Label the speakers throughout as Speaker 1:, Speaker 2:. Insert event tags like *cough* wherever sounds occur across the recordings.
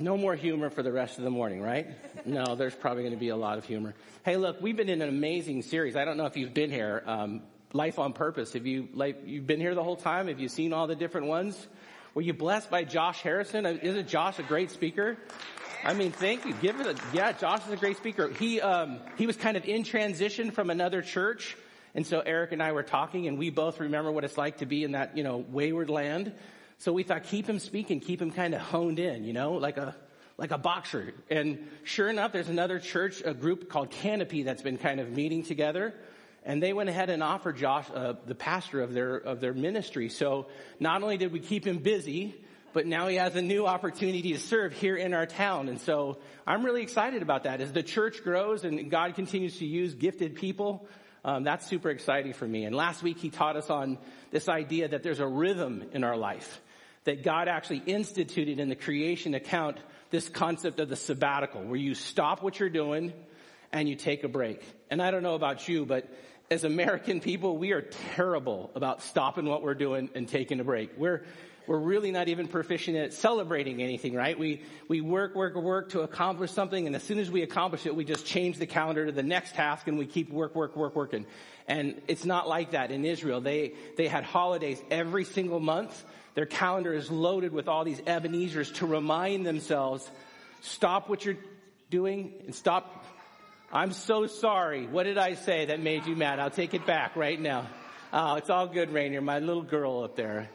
Speaker 1: no more humor for the rest of the morning, right? no, there's probably going to be a lot of humor. Hey, look, we've been in an amazing series. I don't know if you've been here. Um, Life on Purpose. Have you, like, you've been here the whole time? Have you seen all the different ones? Were you blessed by Josh Harrison? Uh, isn't Josh a great speaker? I mean, thank you. Give it a, yeah, Josh is a great speaker. He, um, he was kind of in transition from another church. And so Eric and I were talking and we both remember what it's like to be in that, you know, wayward land. So we thought keep him speaking, keep him kind of honed in, you know, like a, like a boxer. And sure enough, there's another church, a group called Canopy that's been kind of meeting together. And they went ahead and offered Josh, uh, the pastor of their, of their ministry. So not only did we keep him busy, but now he has a new opportunity to serve here in our town. And so I'm really excited about that. As the church grows and God continues to use gifted people, um, that's super exciting for me. And last week he taught us on this idea that there's a rhythm in our life that God actually instituted in the creation account this concept of the sabbatical, where you stop what you're doing and you take a break. And I don't know about you, but as American people, we are terrible about stopping what we're doing and taking a break. We're, we're really not even proficient at celebrating anything, right? We, we work, work, work to accomplish something, and as soon as we accomplish it, we just change the calendar to the next task and we keep work, work, work, working. And it's not like that in Israel. They, they had holidays every single month their calendar is loaded with all these Ebenezer's to remind themselves, stop what you're doing and stop. I'm so sorry. What did I say that made you mad? I'll take it back right now. Oh, it's all good, Rainier. My little girl up there.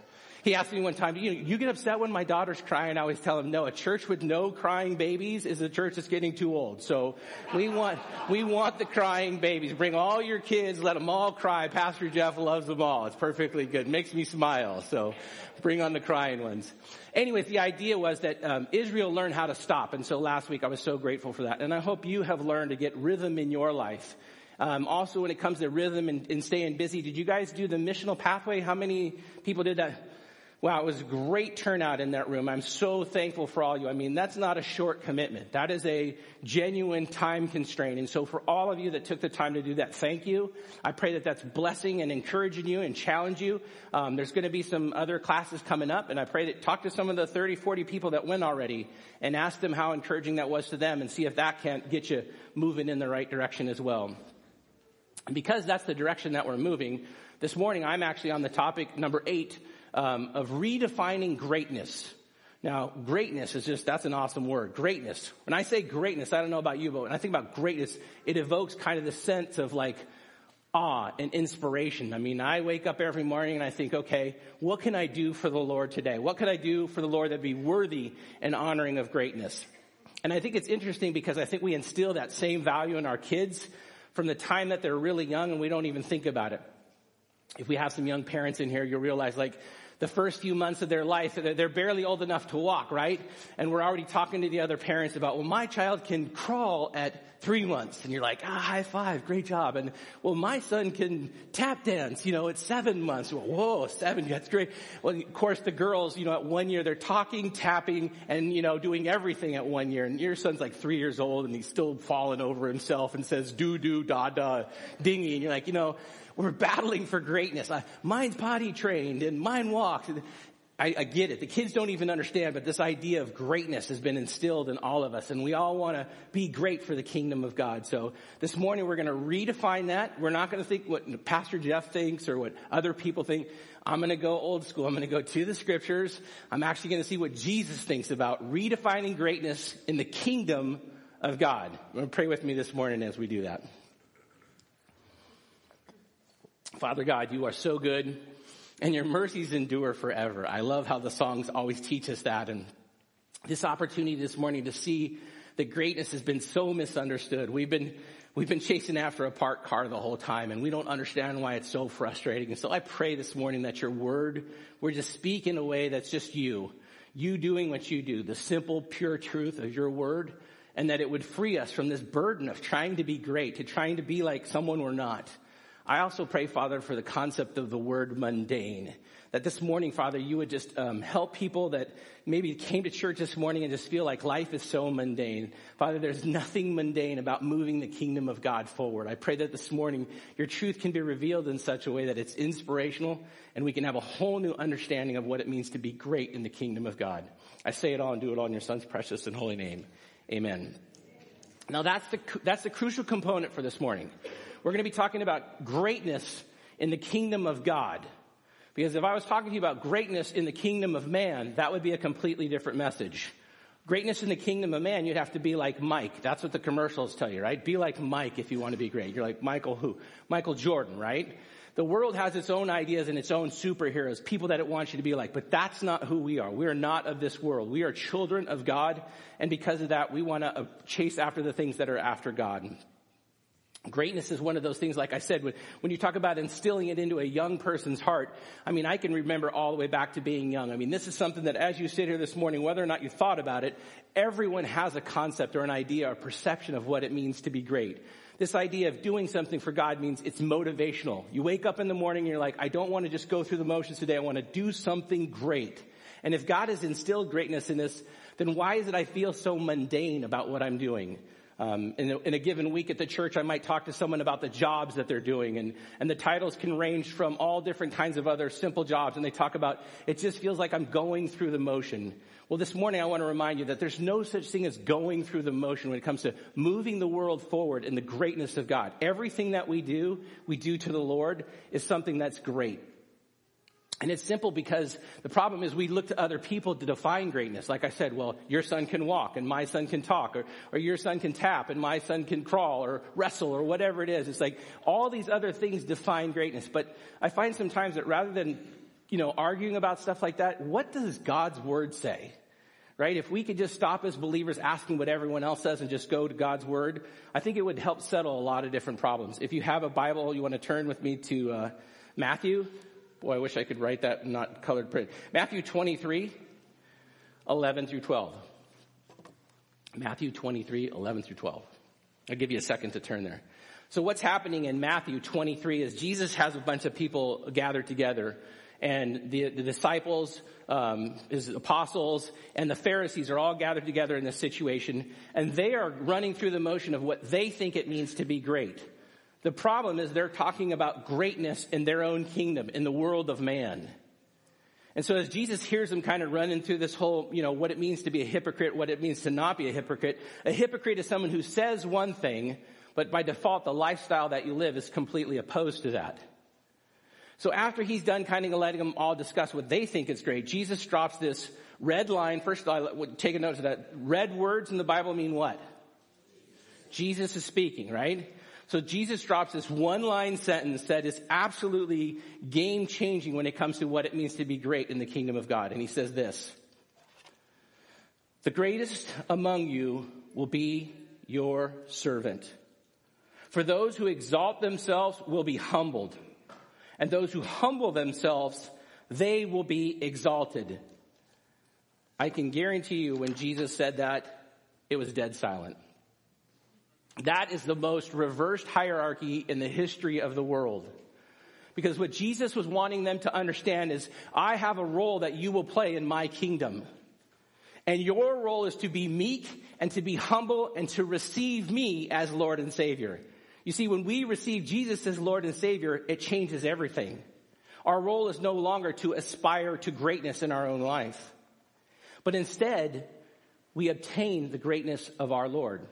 Speaker 1: He asked me one time, you, you get upset when my daughter's crying? I always tell him, no, a church with no crying babies is a church that's getting too old. So we want, we want the crying babies. Bring all your kids, let them all cry. Pastor Jeff loves them all. It's perfectly good. Makes me smile. So bring on the crying ones. Anyways, the idea was that um, Israel learned how to stop. And so last week I was so grateful for that. And I hope you have learned to get rhythm in your life. Um, also, when it comes to rhythm and, and, staying busy, did you guys do the missional pathway? How many people did that? Wow, it was a great turnout in that room. I'm so thankful for all you. I mean, that's not a short commitment. That is a genuine time constraint. And so for all of you that took the time to do that, thank you. I pray that that's blessing and encouraging you and challenge you. Um, there's going to be some other classes coming up and I pray that talk to some of the 30, 40 people that went already and ask them how encouraging that was to them and see if that can't get you moving in the right direction as well. And because that's the direction that we're moving, this morning I'm actually on the topic number eight, um, of redefining greatness. Now, greatness is just, that's an awesome word. Greatness. When I say greatness, I don't know about you, but when I think about greatness, it evokes kind of the sense of like awe and inspiration. I mean, I wake up every morning and I think, okay, what can I do for the Lord today? What can I do for the Lord that'd be worthy and honoring of greatness? And I think it's interesting because I think we instill that same value in our kids from the time that they're really young and we don't even think about it. If we have some young parents in here, you'll realize like the first few months of their life, they're barely old enough to walk, right? And we're already talking to the other parents about, well, my child can crawl at three months. And you're like, ah, high five, great job. And well, my son can tap dance, you know, at seven months. Well, whoa, seven, that's great. Well, of course, the girls, you know, at one year, they're talking, tapping, and, you know, doing everything at one year. And your son's like three years old and he's still falling over himself and says, do, do, da, da, dingy. And you're like, you know, we're battling for greatness. mine's potty trained and mine walks. I, I, get it. The kids don't even understand, but this idea of greatness has been instilled in all of us, and we all want to be great for the kingdom of God. So this morning we're going to redefine that. We're not going to think what Pastor Jeff thinks or what other people think. I'm going to go old school. I'm going to go to the scriptures. I'm actually going to see what Jesus thinks about redefining greatness in the kingdom of God. Pray with me this morning as we do that. Father God, you are so good and your mercies endure forever. I love how the songs always teach us that and this opportunity this morning to see that greatness has been so misunderstood. We've been, we've been chasing after a parked car the whole time and we don't understand why it's so frustrating. And so I pray this morning that your word would just speak in a way that's just you. You doing what you do, the simple, pure truth of your word, and that it would free us from this burden of trying to be great, to trying to be like someone we're not. I also pray, Father, for the concept of the word mundane. That this morning, Father, you would just um, help people that maybe came to church this morning and just feel like life is so mundane. Father, there's nothing mundane about moving the kingdom of God forward. I pray that this morning your truth can be revealed in such a way that it's inspirational and we can have a whole new understanding of what it means to be great in the kingdom of God. I say it all and do it all in your son's precious and holy name. Amen. Now that's the, that's the crucial component for this morning. We're going to be talking about greatness in the kingdom of God. Because if I was talking to you about greatness in the kingdom of man, that would be a completely different message. Greatness in the kingdom of man, you'd have to be like Mike. That's what the commercials tell you, right? Be like Mike if you want to be great. You're like Michael who? Michael Jordan, right? The world has its own ideas and its own superheroes, people that it wants you to be like, but that's not who we are. We are not of this world. We are children of God, and because of that, we want to uh, chase after the things that are after God. Greatness is one of those things, like I said, when, when you talk about instilling it into a young person's heart, I mean, I can remember all the way back to being young. I mean, this is something that as you sit here this morning, whether or not you thought about it, everyone has a concept or an idea or perception of what it means to be great. This idea of doing something for God means it's motivational. You wake up in the morning and you're like, I don't want to just go through the motions today. I want to do something great. And if God has instilled greatness in this, then why is it I feel so mundane about what I'm doing? Um, in, a, in, a, given week at the church, I might talk to someone about the jobs that they're doing, and, and the titles can range from all different kinds of other simple jobs, and they talk about, it just feels like I'm going through the motion. Well, this morning I want to remind you that there's no such thing as going through the motion when it comes to moving the world forward in the greatness of God. Everything that we do, we do to the Lord is something that's great. And it's simple because the problem is we look to other people to define greatness. Like I said, well, your son can walk and my son can talk or, or your son can tap and my son can crawl or wrestle or whatever it is. It's like all these other things define greatness. But I find sometimes that rather than, you know, arguing about stuff like that, what does God's word say? Right? If we could just stop as believers asking what everyone else says and just go to God's word, I think it would help settle a lot of different problems. If you have a Bible, you want to turn with me to, uh, Matthew Boy, I wish I could write that not colored print. Matthew 23, 11 through 12. Matthew 23, 11 through 12. I'll give you a second to turn there. So what's happening in Matthew 23 is Jesus has a bunch of people gathered together and the, the disciples, um, his apostles, and the Pharisees are all gathered together in this situation, and they are running through the motion of what they think it means to be great. The problem is they're talking about greatness in their own kingdom, in the world of man. And so as Jesus hears them kind of running through this whole, you know, what it means to be a hypocrite, what it means to not be a hypocrite, a hypocrite is someone who says one thing, but by default the lifestyle that you live is completely opposed to that. So after he's done kind of letting them all discuss what they think is great, Jesus drops this red line. First, I take a note of that. Red words in the Bible mean what? Jesus is speaking, right? So Jesus drops this one line sentence that is absolutely game changing when it comes to what it means to be great in the kingdom of God. And he says this, the greatest among you will be your servant. For those who exalt themselves will be humbled, and those who humble themselves, they will be exalted. I can guarantee you when Jesus said that, it was dead silent. That is the most reversed hierarchy in the history of the world. Because what Jesus was wanting them to understand is, I have a role that you will play in my kingdom. And your role is to be meek and to be humble and to receive me as Lord and Savior. You see, when we receive Jesus as Lord and Savior, it changes everything. Our role is no longer to aspire to greatness in our own life, but instead, we obtain the greatness of our Lord.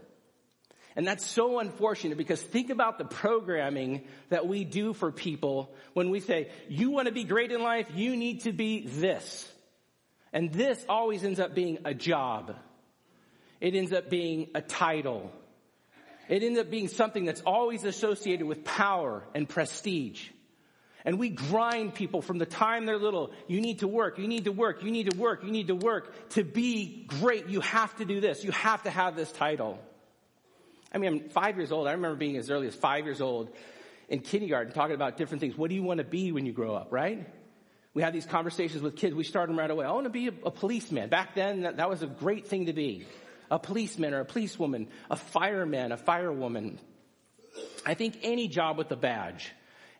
Speaker 1: And that's so unfortunate because think about the programming that we do for people when we say, you want to be great in life, you need to be this. And this always ends up being a job. It ends up being a title. It ends up being something that's always associated with power and prestige. And we grind people from the time they're little. You need to work, you need to work, you need to work, you need to work. To be great, you have to do this. You have to have this title. I mean, I'm five years old. I remember being as early as five years old in kindergarten talking about different things. What do you want to be when you grow up, right? We have these conversations with kids. We start them right away. I want to be a, a policeman. Back then, that, that was a great thing to be. A policeman or a policewoman, a fireman, a firewoman. I think any job with a badge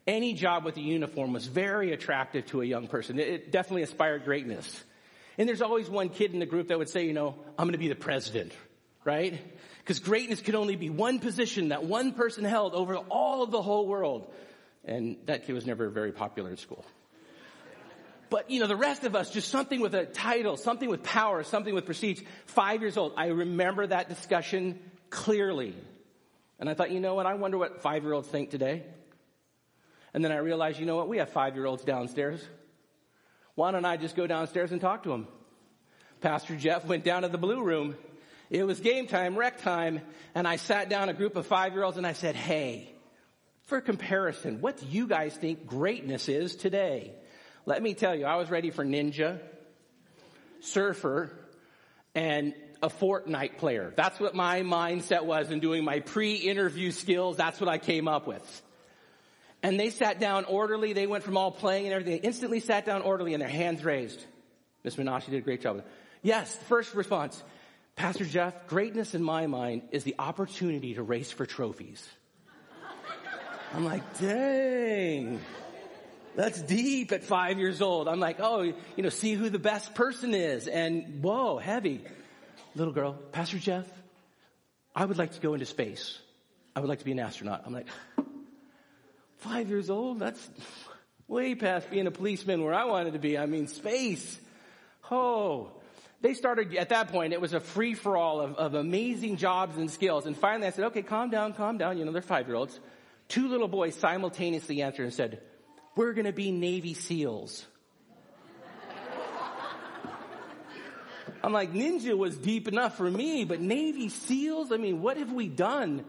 Speaker 1: Any job with a uniform was very attractive to a young person. It definitely aspired greatness. And there's always one kid in the group that would say, you know, I'm going to be the president, right? Because greatness could only be one position that one person held over all of the whole world. And that kid was never very popular in school. But, you know, the rest of us, just something with a title, something with power, something with prestige. Five years old. I remember that discussion clearly. And I thought, you know what? I wonder what five year olds think today. And then I realized, you know what? We have five year olds downstairs. Why don't I just go downstairs and talk to them? Pastor Jeff went down to the blue room. It was game time, rec time, and I sat down a group of five year olds and I said, hey, for comparison, what do you guys think greatness is today? Let me tell you, I was ready for ninja, surfer, and a Fortnite player. That's what my mindset was in doing my pre-interview skills. That's what I came up with. And they sat down orderly. They went from all playing and everything. They instantly sat down orderly and their hands raised. Miss Menashe did a great job. Yes, first response. Pastor Jeff, greatness in my mind is the opportunity to race for trophies. I'm like, dang. That's deep at five years old. I'm like, oh, you know, see who the best person is. And whoa, heavy. Little girl, Pastor Jeff, I would like to go into space. I would like to be an astronaut. I'm like, five years old? That's way past being a policeman where I wanted to be. I mean, space. Oh, they started at that point, it was a free for all of, of amazing jobs and skills. And finally I said, okay, calm down, calm down. You know, they're five year olds. Two little boys simultaneously answered and said, we're going to be Navy SEALs. I'm like, ninja was deep enough for me, but Navy SEALs? I mean, what have we done?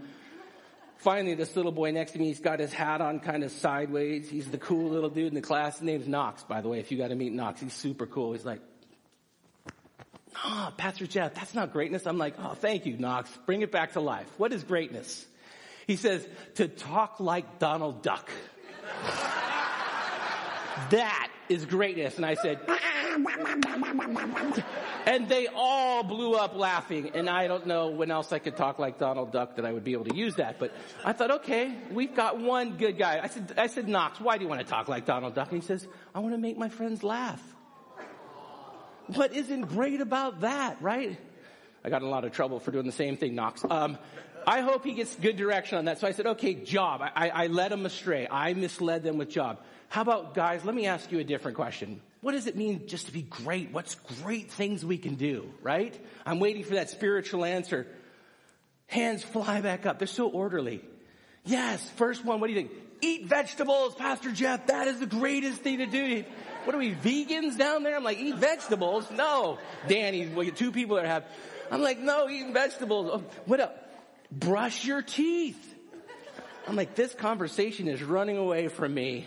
Speaker 1: Finally, this little boy next to me, he's got his hat on kind of sideways. He's the cool little dude in the class. His name's Knox, by the way, if you got to meet Knox. He's super cool. He's like, oh, Pastor Jeff, that's not greatness. I'm like, oh, thank you, Knox. Bring it back to life. What is greatness? He says, to talk like Donald Duck. That is greatness. And I said, and they all blew up laughing. And I don't know when else I could talk like Donald Duck that I would be able to use that. But I thought, okay, we've got one good guy. I said, I said, Knox, why do you want to talk like Donald Duck? And he says, I want to make my friends laugh. What isn't great about that, right? I got in a lot of trouble for doing the same thing, Knox. Um, I hope he gets good direction on that. So I said, okay, job. I, I led him astray. I misled them with job. How about guys, let me ask you a different question. What does it mean just to be great? What's great things we can do, right? I'm waiting for that spiritual answer. Hands fly back up. They're so orderly. Yes, first one, what do you think? Eat vegetables, Pastor Jeff. That is the greatest thing to do. What are we, vegans down there? I'm like, eat vegetables? No. Danny, two people that have. I'm like, no, eating vegetables. Oh, what up? Brush your teeth. I'm like, this conversation is running away from me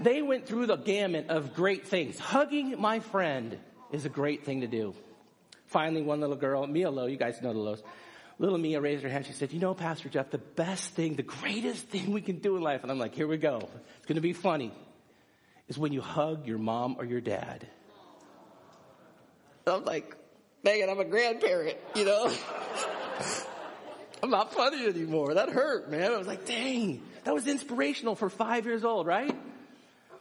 Speaker 1: they went through the gamut of great things. Hugging my friend is a great thing to do. Finally, one little girl, Mia Lowe, you guys know the Lowe's. Little Mia raised her hand. She said, you know, Pastor Jeff, the best thing, the greatest *laughs* thing we can do in life. And I'm like, here we go. It's going to be funny. Is when you hug your mom or your dad. I'm like, man, I'm a grandparent, you know? *laughs* I'm not funny anymore. That hurt, man. I was like, dang, that was inspirational for five years old, right?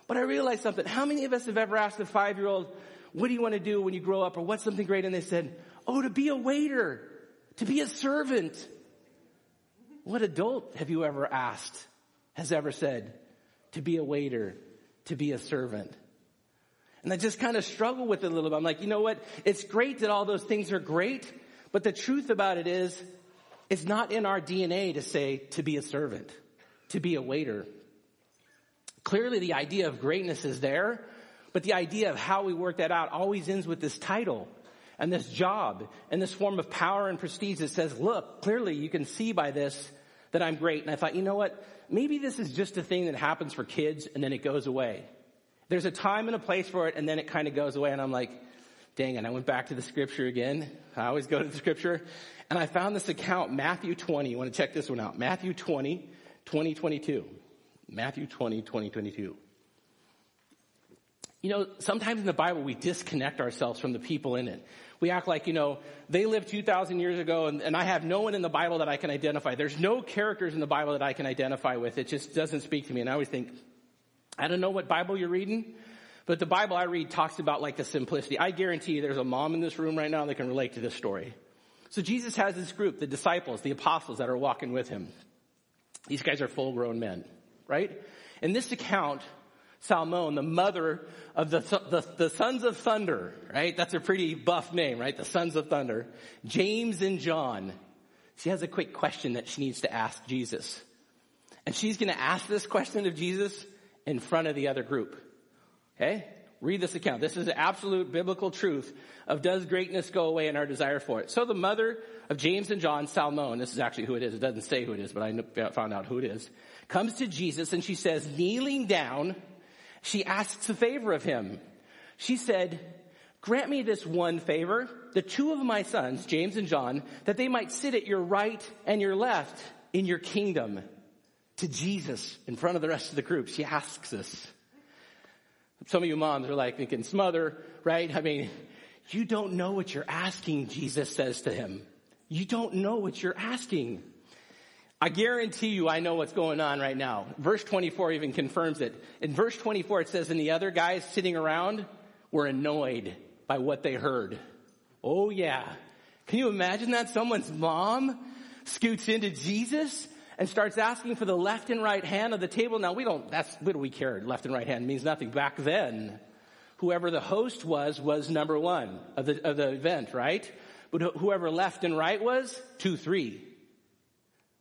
Speaker 1: But I realized something. How many of us have ever asked a five year old, what do you want to do when you grow up or what's something great? And they said, oh, to be a waiter, to be a servant. What adult have you ever asked, has ever said, to be a waiter, to be a servant? And I just kind of struggle with it a little bit. I'm like, you know what? It's great that all those things are great, but the truth about it is, it's not in our DNA to say to be a servant, to be a waiter, Clearly the idea of greatness is there, but the idea of how we work that out always ends with this title and this job and this form of power and prestige that says, look, clearly you can see by this that I'm great. And I thought, you know what? Maybe this is just a thing that happens for kids and then it goes away. There's a time and a place for it and then it kind of goes away. And I'm like, dang it. I went back to the scripture again. I always go to the scripture and I found this account, Matthew 20. You want to check this one out. Matthew 20, 2022. Matthew 20, 20, 22. You know, sometimes in the Bible we disconnect ourselves from the people in it. We act like, you know, they lived 2,000 years ago and, and I have no one in the Bible that I can identify. There's no characters in the Bible that I can identify with. It just doesn't speak to me. And I always think, I don't know what Bible you're reading, but the Bible I read talks about like the simplicity. I guarantee you there's a mom in this room right now that can relate to this story. So Jesus has this group, the disciples, the apostles that are walking with him. These guys are full grown men, right? In this account, Salome, the mother of the, the, the, sons of thunder, right? That's a pretty buff name, right? The sons of thunder. James and John. She has a quick question that she needs to ask Jesus. And she's going to ask this question of Jesus in front of the other group. Okay? Read this account. This is the absolute biblical truth of does greatness go away in our desire for it. So the mother of James and John, Salome, this is actually who it is. It doesn't say who it is, but I found out who it is, comes to Jesus and she says, kneeling down, she asks a favor of him. She said, grant me this one favor, the two of my sons, James and John, that they might sit at your right and your left in your kingdom. To Jesus in front of the rest of the group, she asks us. Some of you moms are like thinking, smother, right? I mean, you don't know what you're asking, Jesus says to him. You don't know what you're asking. I guarantee you I know what's going on right now. Verse 24 even confirms it. In verse 24 it says, and the other guys sitting around were annoyed by what they heard. Oh yeah. Can you imagine that? Someone's mom scoots into Jesus and starts asking for the left and right hand of the table. Now we don't, that's, what do we care? Left and right hand means nothing. Back then, whoever the host was, was number one of the, of the event, right? But whoever left and right was, two, three.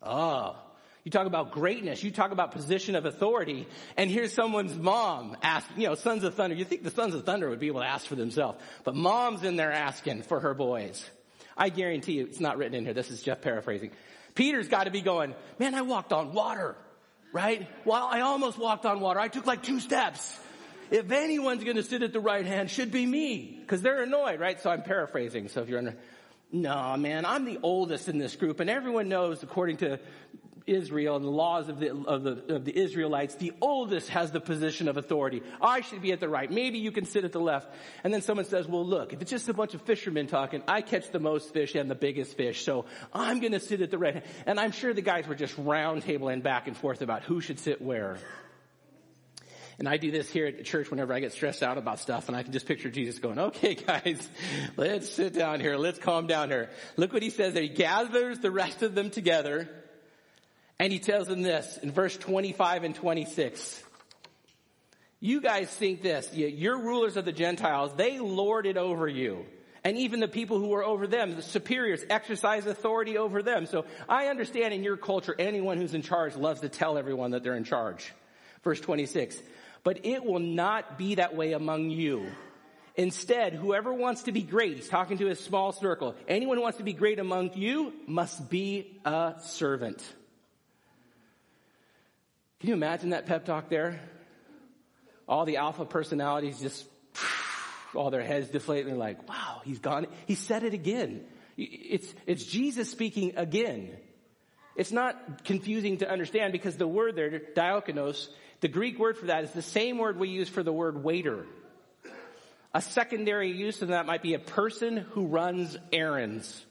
Speaker 1: Oh. You talk about greatness. You talk about position of authority. And here's someone's mom asking, you know, Sons of Thunder. You think the Sons of Thunder would be able to ask for themselves. But mom's in there asking for her boys. I guarantee you, it's not written in here. This is Jeff paraphrasing. Peter's got to be going, man, I walked on water, right? Well, I almost walked on water. I took like two steps. If anyone's going to sit at the right hand, should be me, because they're annoyed, right? So I'm paraphrasing. So if you're under, no, man, I'm the oldest in this group, and everyone knows, according to Israel and the laws of the, of the, of the Israelites, the oldest has the position of authority. I should be at the right. Maybe you can sit at the left. And then someone says, well look, if it's just a bunch of fishermen talking, I catch the most fish and the biggest fish, so I'm gonna sit at the right. And I'm sure the guys were just roundtabling back and forth about who should sit where. And I do this here at church whenever I get stressed out about stuff and I can just picture Jesus going, okay *laughs* guys, let's sit down here. Let's calm down here. Look what he says there. He gathers the rest of them together and he tells them this in verse 25 and 26. You guys think this, you're rulers of the Gentiles, they lord it over you. And even the people who are over them, the superiors, exercise authority over them. So I understand in your culture, anyone who's in charge loves to tell everyone that they're in charge. Verse 26. But it will not be that way among you. Instead, whoever wants to be great, he's talking to a small circle. Anyone who wants to be great among you must be a servant. Can you imagine that pep talk there? All the alpha personalities just, *sighs* all their heads deflate and they're like, wow, he's gone. He said it again. It's, it's Jesus speaking again. It's not confusing to understand because the word there, diakonos, the Greek word for that is the same word we use for the word waiter. A secondary use of that might be a person who runs errands.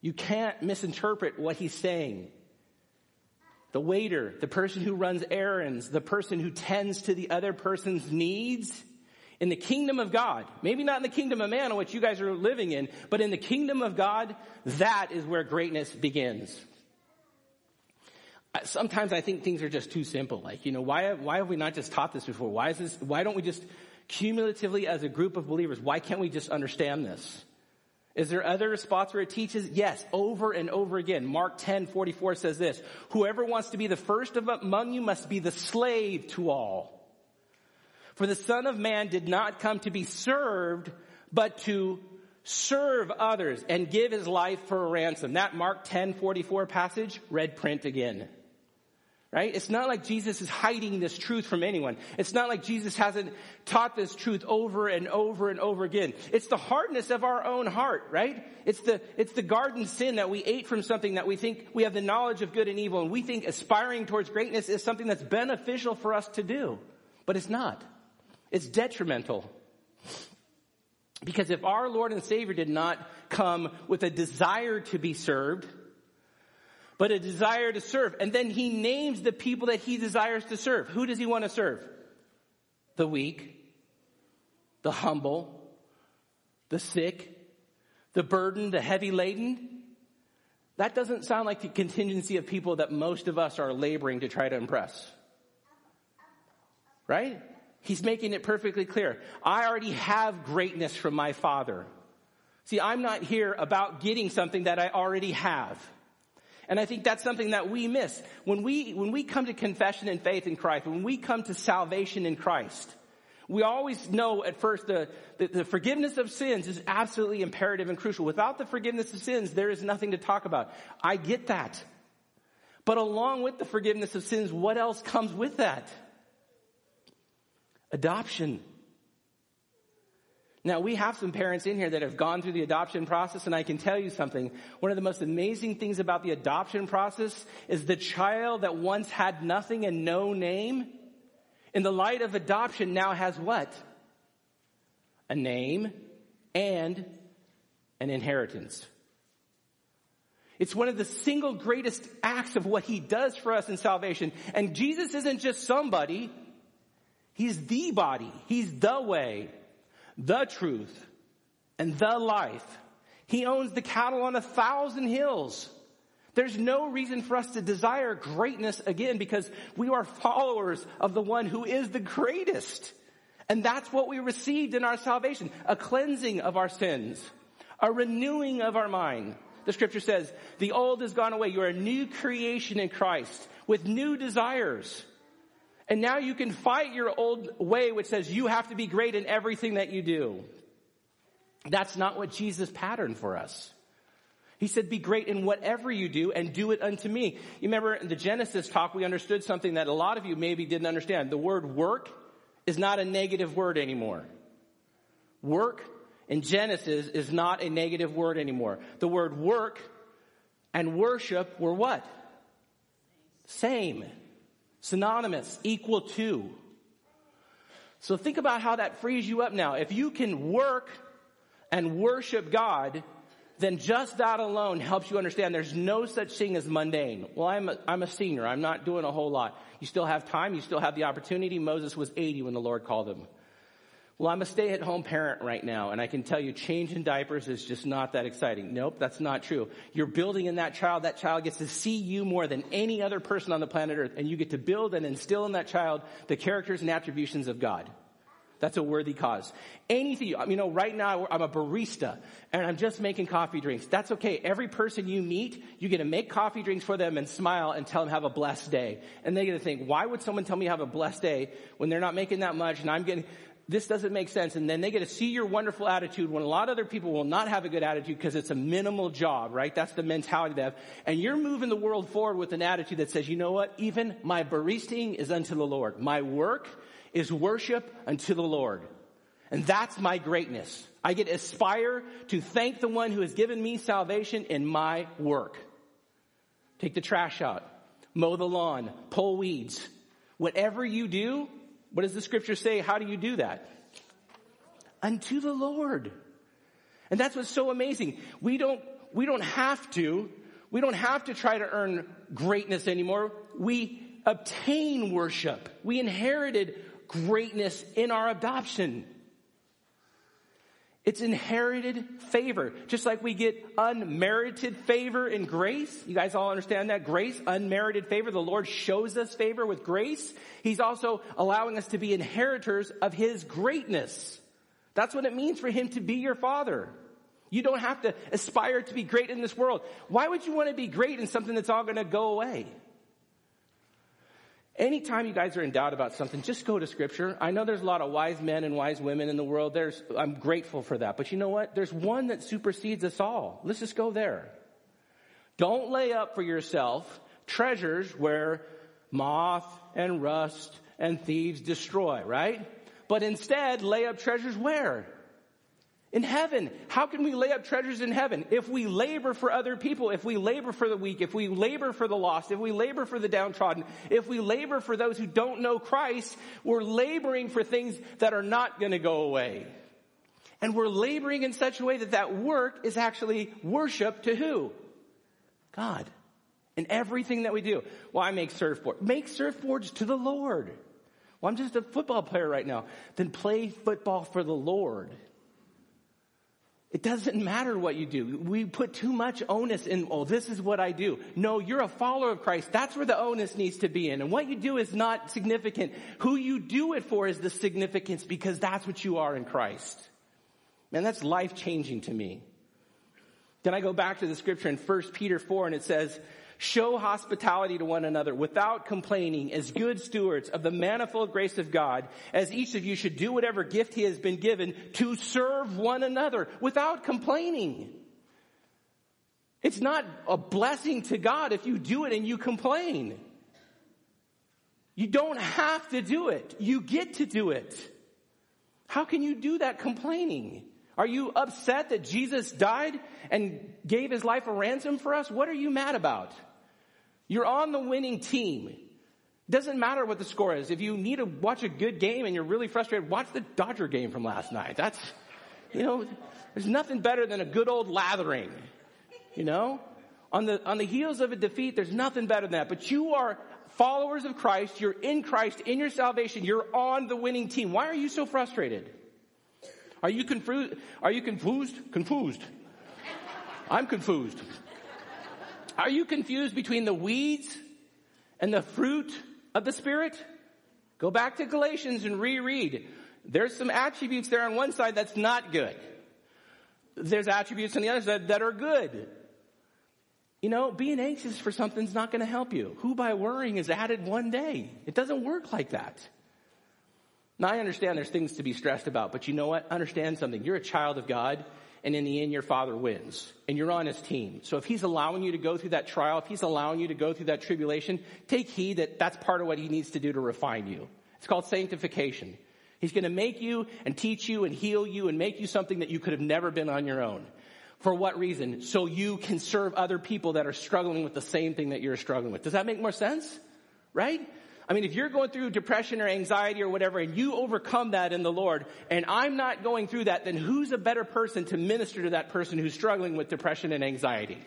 Speaker 1: You can't misinterpret what he's saying the waiter, the person who runs errands, the person who tends to the other person's needs. In the kingdom of God, maybe not in the kingdom of man, which you guys are living in, but in the kingdom of God, that is where greatness begins. Sometimes I think things are just too simple. Like, you know, why, why have we not just taught this before? Why is this, why don't we just cumulatively as a group of believers, why can't we just understand this? Is there other spots where it teaches? Yes, over and over again. Mark 10, 44 says this, whoever wants to be the first among you must be the slave to all. For the son of man did not come to be served, but to serve others and give his life for a ransom. That Mark 10, 44 passage, red print again. Right? It's not like Jesus is hiding this truth from anyone. It's not like Jesus hasn't taught this truth over and over and over again. It's the hardness of our own heart, right? It's the, it's the garden sin that we ate from something that we think we have the knowledge of good and evil and we think aspiring towards greatness is something that's beneficial for us to do. But it's not. It's detrimental. Because if our Lord and Savior did not come with a desire to be served, but a desire to serve. And then he names the people that he desires to serve. Who does he want to serve? The weak, the humble, the sick, the burdened, the heavy laden. That doesn't sound like the contingency of people that most of us are laboring to try to impress. Right? He's making it perfectly clear. I already have greatness from my Father. See, I'm not here about getting something that I already have. And I think that's something that we miss. When we, when we come to confession and faith in Christ, when we come to salvation in Christ, we always know at first the, the, the, forgiveness of sins is absolutely imperative and crucial. Without the forgiveness of sins, there is nothing to talk about. I get that. But along with the forgiveness of sins, what else comes with that? Adoption. Now we have some parents in here that have gone through the adoption process and I can tell you something. One of the most amazing things about the adoption process is the child that once had nothing and no name in the light of adoption now has what? A name and an inheritance. It's one of the single greatest acts of what he does for us in salvation. And Jesus isn't just somebody. He's the body. He's the way the truth, and the life. He owns the cattle on a thousand hills. There's no reason for us to desire greatness again because we are followers of the one who is the greatest. And that's what we received in our salvation. A cleansing of our sins. A renewing of our mind. The scripture says, the old has gone away. You're a new creation in Christ with new desires. And now you can fight your old way, which says you have to be great in everything that you do. That's not what Jesus patterned for us. He said, be great in whatever you do and do it unto me. You remember in the Genesis talk, we understood something that a lot of you maybe didn't understand. The word work is not a negative word anymore. Work in Genesis is not a negative word anymore. The word work and worship were what? Same synonymous, equal to. So think about how that frees you up now. If you can work and worship God, then just that alone helps you understand there's no such thing as mundane. Well, I'm a, I'm a senior. I'm not doing a whole lot. You still have time. You still have the opportunity. Moses was 80 when the Lord called him. Well, I'm a stay at home parent right now, and I can tell you changing diapers is just not that exciting. Nope, that's not true. You're building in that child. That child gets to see you more than any other person on the planet earth, and you get to build and instill in that child the characters and attributions of God. That's a worthy cause. Anything, you know, right now I'm a barista and I'm just making coffee drinks. That's okay. Every person you meet, you get to make coffee drinks for them and smile and tell them have a blessed day. And they get to think, why would someone tell me have a blessed day when they're not making that much and I'm getting, this doesn't make sense. And then they get to see your wonderful attitude when a lot of other people will not have a good attitude because it's a minimal job, right? That's the mentality they have. And you're moving the world forward with an attitude that says, you know what? Even my baristing is unto the Lord. My work is worship unto the Lord. And that's my greatness. I get to aspire to thank the one who has given me salvation in my work. Take the trash out, mow the lawn, pull weeds. Whatever you do, what does the scripture say? How do you do that? Unto the Lord. And that's what's so amazing. We don't, we don't have to, we don't have to try to earn greatness anymore. We obtain worship. We inherited greatness in our adoption. It's inherited favor. Just like we get unmerited favor and grace. You guys all understand that? Grace, unmerited favor. The Lord shows us favor with grace. He's also allowing us to be inheritors of His greatness. That's what it means for Him to be your Father. You don't have to aspire to be great in this world. Why would you want to be great in something that's all going to go away? Anytime you guys are in doubt about something, just go to scripture. I know there's a lot of wise men and wise women in the world. There's, I'm grateful for that. But you know what? There's one that supersedes us all. Let's just go there. Don't lay up for yourself treasures where moth and rust and thieves destroy, right? But instead lay up treasures where? In heaven, how can we lay up treasures in heaven? If we labor for other people, if we labor for the weak, if we labor for the lost, if we labor for the downtrodden, if we labor for those who don't know Christ, we're laboring for things that are not going to go away. And we're laboring in such a way that that work is actually worship to who? God. in everything that we do. Well, I make surfboards. Make surfboards to the Lord. Well, I'm just a football player right now. Then play football for the Lord. It doesn't matter what you do. We put too much onus in, oh, this is what I do. No, you're a follower of Christ. That's where the onus needs to be in. And what you do is not significant. Who you do it for is the significance because that's what you are in Christ. Man, that's life changing to me. Then I go back to the scripture in 1 Peter 4 and it says, Show hospitality to one another without complaining as good stewards of the manifold grace of God, as each of you should do whatever gift he has been given to serve one another without complaining. It's not a blessing to God if you do it and you complain. You don't have to do it. You get to do it. How can you do that complaining? Are you upset that Jesus died and gave his life a ransom for us? What are you mad about? You're on the winning team. Doesn't matter what the score is. If you need to watch a good game and you're really frustrated, watch the Dodger game from last night. That's, you know, there's nothing better than a good old lathering. You know? On the, on the heels of a defeat, there's nothing better than that. But you are followers of Christ. You're in Christ, in your salvation. You're on the winning team. Why are you so frustrated? Are you confused? Are you confused? Confused. I'm confused. Are you confused between the weeds and the fruit of the Spirit? Go back to Galatians and reread. There's some attributes there on one side that's not good. There's attributes on the other side that are good. You know, being anxious for something's not going to help you. Who by worrying is added one day? It doesn't work like that. Now I understand there's things to be stressed about, but you know what? Understand something. You're a child of God and in the end your father wins and you're on his team. So if he's allowing you to go through that trial, if he's allowing you to go through that tribulation, take heed that that's part of what he needs to do to refine you. It's called sanctification. He's going to make you and teach you and heal you and make you something that you could have never been on your own. For what reason? So you can serve other people that are struggling with the same thing that you're struggling with. Does that make more sense? Right? I mean, if you're going through depression or anxiety or whatever and you overcome that in the Lord and I'm not going through that, then who's a better person to minister to that person who's struggling with depression and anxiety?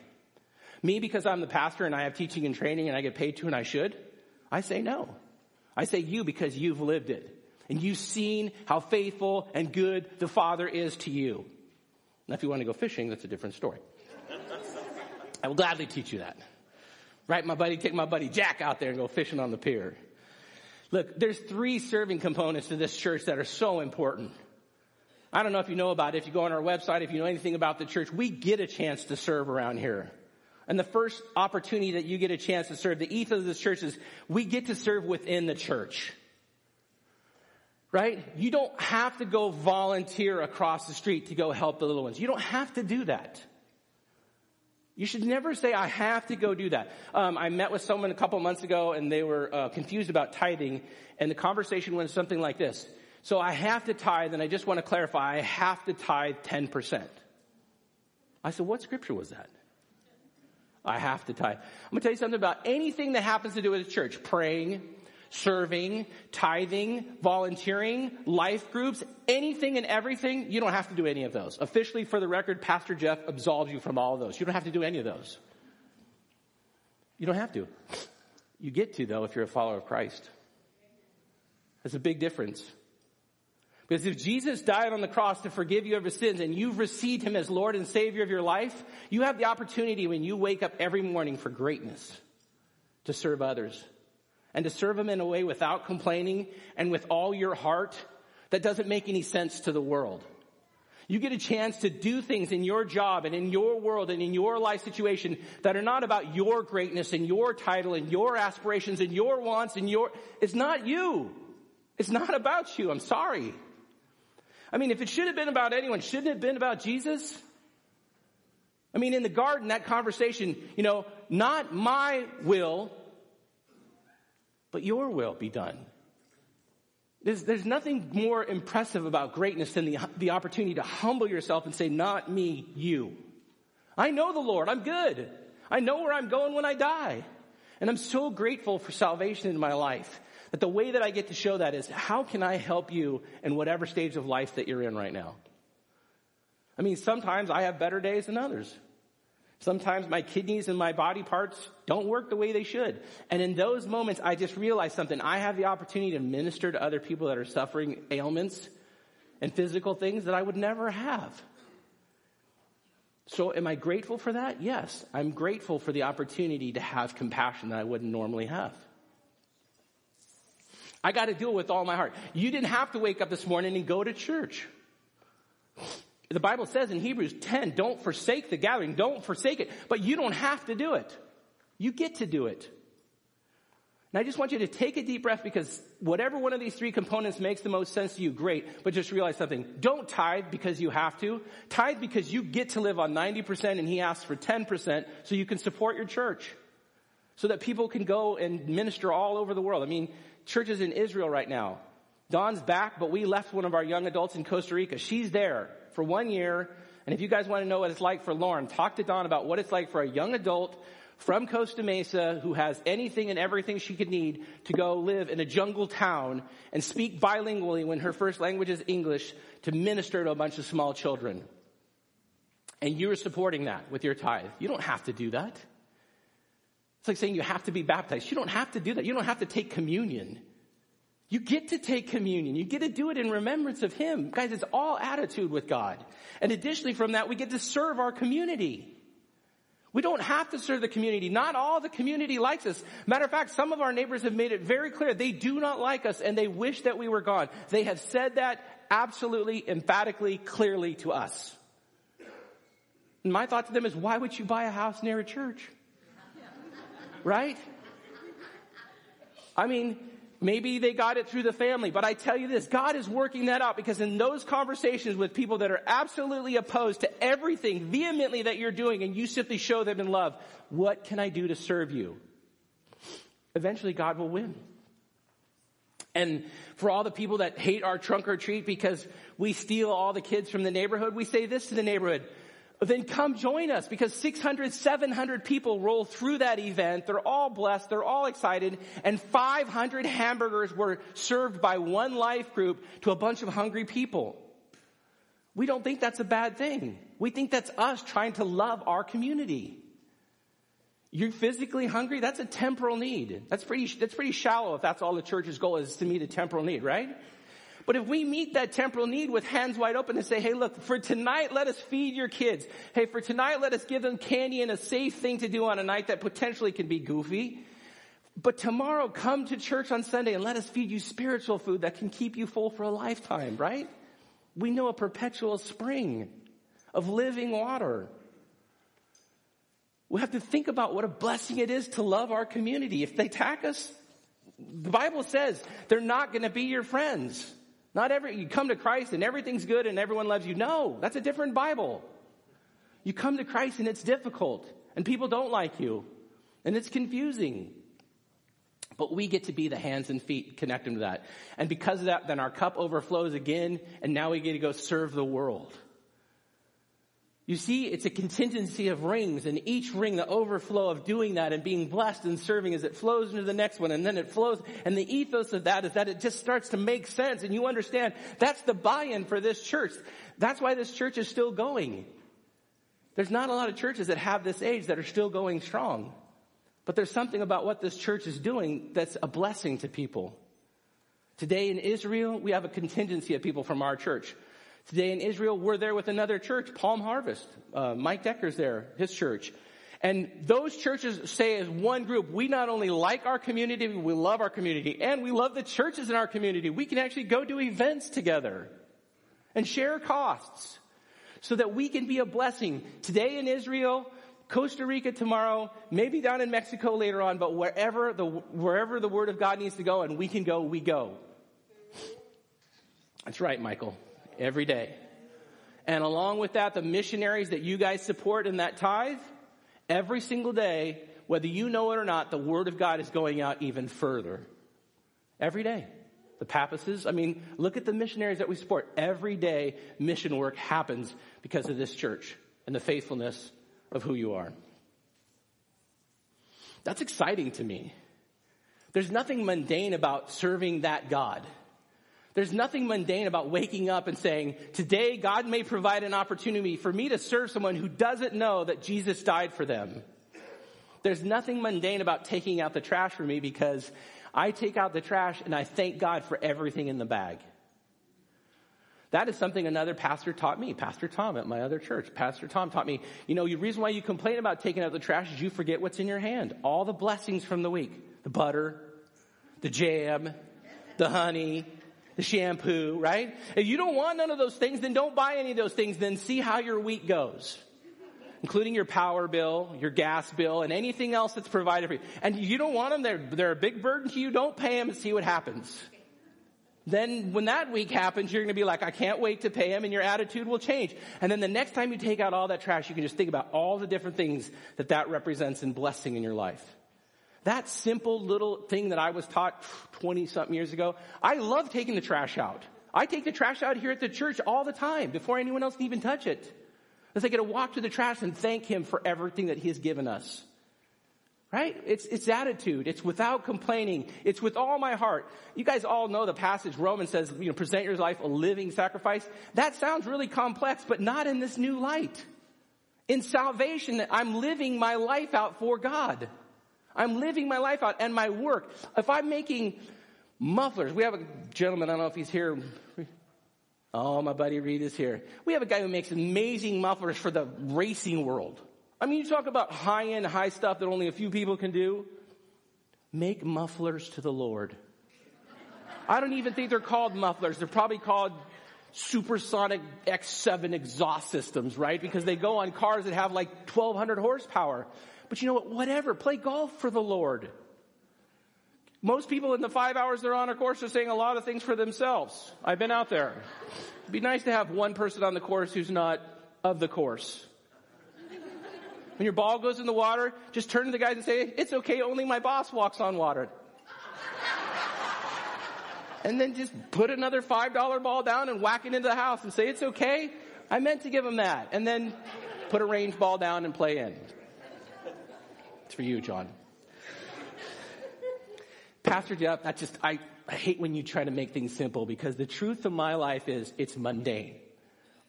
Speaker 1: Me because I'm the pastor and I have teaching and training and I get paid to and I should? I say no. I say you because you've lived it and you've seen how faithful and good the Father is to you. Now, if you want to go fishing, that's a different story. I will gladly teach you that. Right, my buddy, take my buddy Jack out there and go fishing on the pier. Look, there's three serving components to this church that are so important. I don't know if you know about it. If you go on our website, if you know anything about the church, we get a chance to serve around here. And the first opportunity that you get a chance to serve, the ethos of this church is we get to serve within the church. Right? You don't have to go volunteer across the street to go help the little ones. You don't have to do that. You should never say, I have to go do that. Um, I met with someone a couple months ago and they were uh, confused about tithing and the conversation went something like this. So I have to tithe and I just want to clarify, I have to tithe 10%. I said, what scripture was that? I have to tithe. I'm going to tell you something about anything that happens to do with the church. Praying, serving, tithing, volunteering, life groups, anything and everything, you don't have to do any of those. Officially, for the record, Pastor Jeff absolves you from all of those. You don't have to do any of those. You don't have to. You get to, though, if you're a follower of Christ. That's a big difference. Because if Jesus died on the cross to forgive you of your sins and you've received him as Lord and Savior of your life, you have the opportunity when you wake up every morning for greatness to serve others and to serve him in a way without complaining and with all your heart that doesn't make any sense to the world. You get a chance to do things in your job and in your world and in your life situation that are not about your greatness and your title and your aspirations and your wants and your, it's not you. It's not about you. I'm sorry. I mean, if it should have been about anyone, shouldn't it have been about Jesus? I mean, in the garden, that conversation, you know, not my will, but your will be done. There's, there's nothing more impressive about greatness than the, the opportunity to humble yourself and say, not me, you. I know the Lord. I'm good. I know where I'm going when I die. And I'm so grateful for salvation in my life that the way that I get to show that is how can I help you in whatever stage of life that you're in right now? I mean, sometimes I have better days than others. Sometimes my kidneys and my body parts don't work the way they should. And in those moments, I just realize something. I have the opportunity to minister to other people that are suffering ailments and physical things that I would never have. So am I grateful for that? Yes. I'm grateful for the opportunity to have compassion that I wouldn't normally have. I got to do it with all my heart. You didn't have to wake up this morning and go to church. The Bible says in Hebrews 10, don't forsake the gathering. Don't forsake it. But you don't have to do it. You get to do it. And I just want you to take a deep breath because whatever one of these three components makes the most sense to you, great. But just realize something. Don't tithe because you have to. Tithe because you get to live on 90% and he asks for 10% so you can support your church. So that people can go and minister all over the world. I mean, churches in Israel right now. Don's back, but we left one of our young adults in Costa Rica. She's there for one year. And if you guys want to know what it's like for Lauren, talk to Don about what it's like for a young adult from Costa Mesa who has anything and everything she could need to go live in a jungle town and speak bilingually when her first language is English to minister to a bunch of small children. And you're supporting that with your tithe. You don't have to do that. It's like saying you have to be baptized. You don't have to do that. You don't have to take communion. You get to take communion. You get to do it in remembrance of Him. Guys, it's all attitude with God. And additionally from that, we get to serve our community. We don't have to serve the community. Not all the community likes us. Matter of fact, some of our neighbors have made it very clear they do not like us and they wish that we were gone. They have said that absolutely, emphatically, clearly to us. And my thought to them is, why would you buy a house near a church? Right? I mean, Maybe they got it through the family, but I tell you this, God is working that out because in those conversations with people that are absolutely opposed to everything vehemently that you're doing and you simply show them in love, what can I do to serve you? Eventually God will win. And for all the people that hate our trunk or treat because we steal all the kids from the neighborhood, we say this to the neighborhood then come join us because 600, 700 people roll through that event. They're all blessed. They're all excited. And 500 hamburgers were served by one life group to a bunch of hungry people. We don't think that's a bad thing. We think that's us trying to love our community. You're physically hungry? That's a temporal need. That's pretty, that's pretty shallow if that's all the church's goal is to meet a temporal need, right? But if we meet that temporal need with hands wide open and say, hey, look, for tonight, let us feed your kids. Hey, for tonight, let us give them candy and a safe thing to do on a night that potentially can be goofy. But tomorrow, come to church on Sunday and let us feed you spiritual food that can keep you full for a lifetime, right? We know a perpetual spring of living water. We have to think about what a blessing it is to love our community. If they attack us, the Bible says they're not going to be your friends. Not every, you come to Christ and everything's good and everyone loves you. No, that's a different Bible. You come to Christ and it's difficult and people don't like you and it's confusing. But we get to be the hands and feet connecting to that. And because of that, then our cup overflows again and now we get to go serve the world. You see, it's a contingency of rings and each ring, the overflow of doing that and being blessed and serving as it flows into the next one and then it flows. And the ethos of that is that it just starts to make sense and you understand that's the buy-in for this church. That's why this church is still going. There's not a lot of churches that have this age that are still going strong. But there's something about what this church is doing that's a blessing to people. Today in Israel, we have a contingency of people from our church Today in Israel, we're there with another church, Palm Harvest. Uh, Mike Decker's there, his church. And those churches say as one group, we not only like our community, we love our community, and we love the churches in our community. We can actually go do events together and share costs so that we can be a blessing today in Israel, Costa Rica tomorrow, maybe down in Mexico later on, but wherever the, wherever the word of God needs to go and we can go, we go. That's right, Michael every day. And along with that, the missionaries that you guys support in that tithe, every single day, whether you know it or not, the word of God is going out even further. Every day. The Papases, I mean, look at the missionaries that we support. Every day, mission work happens because of this church and the faithfulness of who you are. That's exciting to me. There's nothing mundane about serving that God. There's nothing mundane about waking up and saying, today God may provide an opportunity for me to serve someone who doesn't know that Jesus died for them. There's nothing mundane about taking out the trash for me because I take out the trash and I thank God for everything in the bag. That is something another pastor taught me, Pastor Tom at my other church. Pastor Tom taught me, you know, the reason why you complain about taking out the trash is you forget what's in your hand. All the blessings from the week. The butter, the jam, the honey, the shampoo, right? If you don't want none of those things, then don't buy any of those things. Then see how your week goes. Including your power bill, your gas bill, and anything else that's provided for you. And you don't want them, they're, they're a big burden to you, don't pay them and see what happens. Then when that week happens, you're going to be like, I can't wait to pay him and your attitude will change. And then the next time you take out all that trash, you can just think about all the different things that that represents in blessing in your life. That simple little thing that I was taught 20 something years ago, I love taking the trash out. I take the trash out here at the church all the time before anyone else can even touch it. As I get to walk to the trash and thank him for everything that he has given us. Right? It's, it's attitude. It's without complaining. It's with all my heart. You guys all know the passage Romans says, you know, present your life a living sacrifice. That sounds really complex, but not in this new light. In salvation, I'm living my life out for God. I'm living my life out and my work. If I'm making mufflers, we have a gentleman, I don't know if he's here. Oh, my buddy Reed is here. We have a guy who makes amazing mufflers for the racing world. I mean, you talk about high end, high stuff that only a few people can do. Make mufflers to the Lord. I don't even think they're called mufflers. They're probably called supersonic X7 exhaust systems, right? Because they go on cars that have like 1200 horsepower. But you know what? Whatever. Play golf for the Lord. Most people in the five hours they're on a course are saying a lot of things for themselves. I've been out there. It'd be nice to have one person on the course who's not of the course. When your ball goes in the water, just turn to the guys and say, it's okay, only my boss walks on water. and then just put another $5 ball down and whack it into the house and say, it's okay. I meant to give him that. And then put a range ball down and play in. For you, John. Pastor Jeff, that just, I, I hate when you try to make things simple because the truth of my life is it's mundane.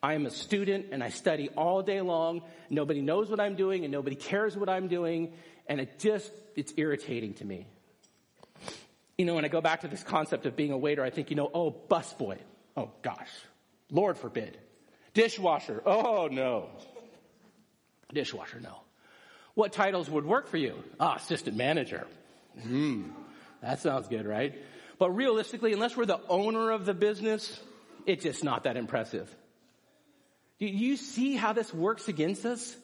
Speaker 1: I am a student and I study all day long. Nobody knows what I'm doing and nobody cares what I'm doing. And it just, it's irritating to me. You know, when I go back to this concept of being a waiter, I think, you know, oh, busboy. Oh gosh. Lord forbid. Dishwasher. Oh no. Dishwasher, no. What titles would work for you? Ah, assistant manager. Hmm. That sounds good, right? But realistically, unless we're the owner of the business, it's just not that impressive. Do you see how this works against us?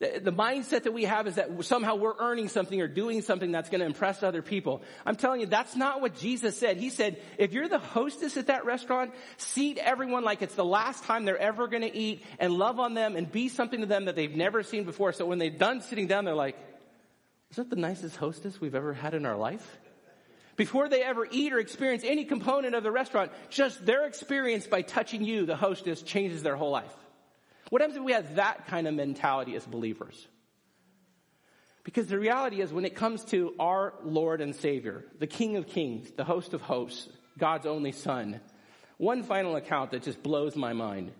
Speaker 1: The mindset that we have is that somehow we're earning something or doing something that's going to impress other people. I'm telling you, that's not what Jesus said. He said, if you're the hostess at that restaurant, seat everyone like it's the last time they're ever going to eat and love on them and be something to them that they've never seen before. So when they're done sitting down, they're like, is that the nicest hostess we've ever had in our life? Before they ever eat or experience any component of the restaurant, just their experience by touching you, the hostess, changes their whole life. What happens if we have that kind of mentality as believers? Because the reality is when it comes to our Lord and Savior, the King of Kings, the host of hosts, God's only son, one final account that just blows my mind.